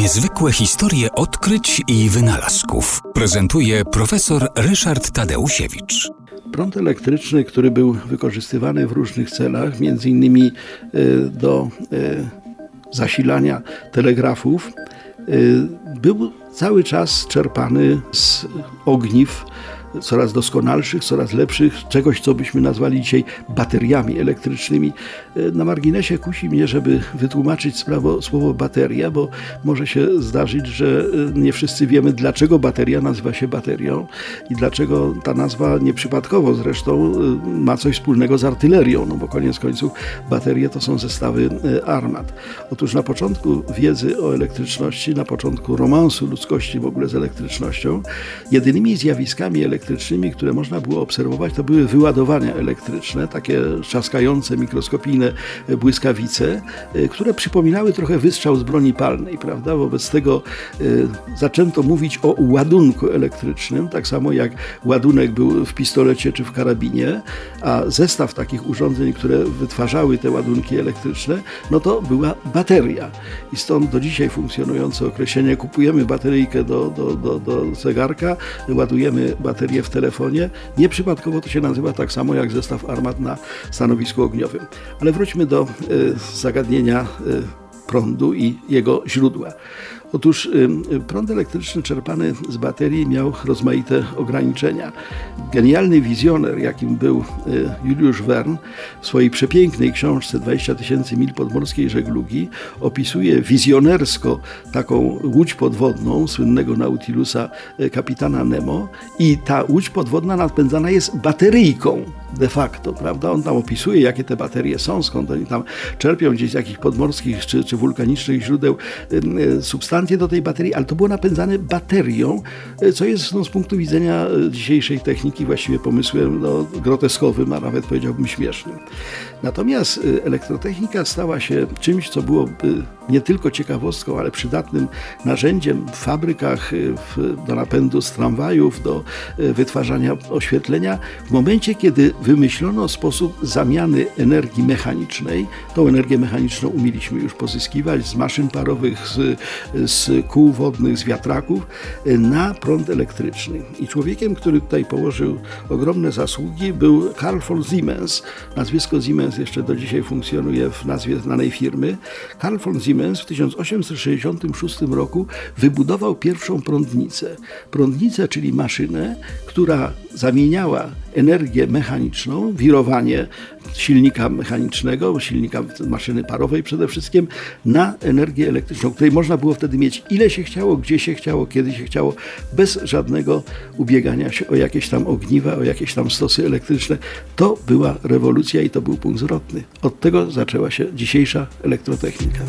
Niezwykłe historie odkryć i wynalazków prezentuje profesor Ryszard Tadeusiewicz. Prąd elektryczny, który był wykorzystywany w różnych celach, między innymi e, do e, zasilania telegrafów, e, był cały czas czerpany z ogniw coraz doskonalszych, coraz lepszych, czegoś, co byśmy nazwali dzisiaj bateriami elektrycznymi. E, na marginesie kusi mnie, żeby wytłumaczyć sprawo, słowo bateria, bo może się zdarzyć, że e, nie wszyscy wiemy, dlaczego bateria nazywa się baterią i dlaczego ta nazwa nieprzypadkowo zresztą e, ma coś wspólnego z artylerią, no bo koniec końców baterie to są zestawy armat. Otóż na początku wiedzy o elektryczności, na początku romansu ludzkości w ogóle z elektrycznością, jedynymi zjawiskami elektrycznymi, elektrycznymi, które można było obserwować, to były wyładowania elektryczne, takie trzaskające, mikroskopijne błyskawice, e, które przypominały trochę wystrzał z broni palnej, prawda? Wobec tego y, zaczęto mówić o ładunku elektrycznym, tak samo jak ładunek był w pistolecie czy w karabinie, a zestaw takich urządzeń, które wytwarzały te ładunki elektryczne, no to była bateria. I stąd do dzisiaj funkcjonujące określenie kupujemy bateryjkę do, do, do, do zegarka, ładujemy baterię baterię w telefonie. Nieprzypadkowo to się nazywa tak samo jak zestaw armat na stanowisku ogniowym. Ale wróćmy do y, zagadnienia y, prądu i jego źródła. Otóż prąd elektryczny czerpany z baterii miał rozmaite ograniczenia. Genialny wizjoner, jakim był y, Juliusz Verne, w swojej przepięknej książce 20 tysięcy mil podmorskiej żeglugi opisuje wizjonersko taką łódź podwodną słynnego Nautilusa y, kapitana Nemo i ta łódź podwodna napędzana jest bateryjką de facto, prawda? On tam opisuje, jakie te baterie są, skąd oni tam czerpią gdzieś z jakichś podmorskich czy, czy wulkanicznych źródeł substancji substancje do tej baterii, ale to było napędzane baterią, e, co jest no, z punktu widzenia e, dzisiejszej techniki właściwie pomysłem no, groteskowym, a nawet powiedziałbym śmiesznym. Natomiast e, elektrotechnika stała się czymś, co byłoby nie tylko ciekawostką, ale przydatnym narzędziem w fabrykach w, do napędu z tramwajów, do wytwarzania oświetlenia, w momencie, kiedy wymyślono sposób zamiany energii mechanicznej. Tą energię mechaniczną umieliśmy już pozyskiwać z maszyn parowych, z, z kół wodnych, z wiatraków e, na prąd elektryczny. I człowiekiem, który tutaj położył ogromne zasługi był Karl von Siemens. Nazwisko Siemens jeszcze do dzisiaj funkcjonuje w nazwie znanej firmy. Karl von Siemens w 1866 roku wybudował pierwszą prądnicę. Prądnicę, czyli maszynę, która zamieniała energię mechaniczną, wirowanie silnika mechanicznego, silnika maszyny parowej przede wszystkim, na energię elektryczną, której można było wtedy mieć ile się chciało, gdzie się chciało, kiedy się chciało, bez żadnego ubiegania się o jakieś tam ogniwa, o jakieś tam stosy elektryczne. To była rewolucja i to był punkt zwrotny. Od tego zaczęła się dzisiejsza elektrotechnika.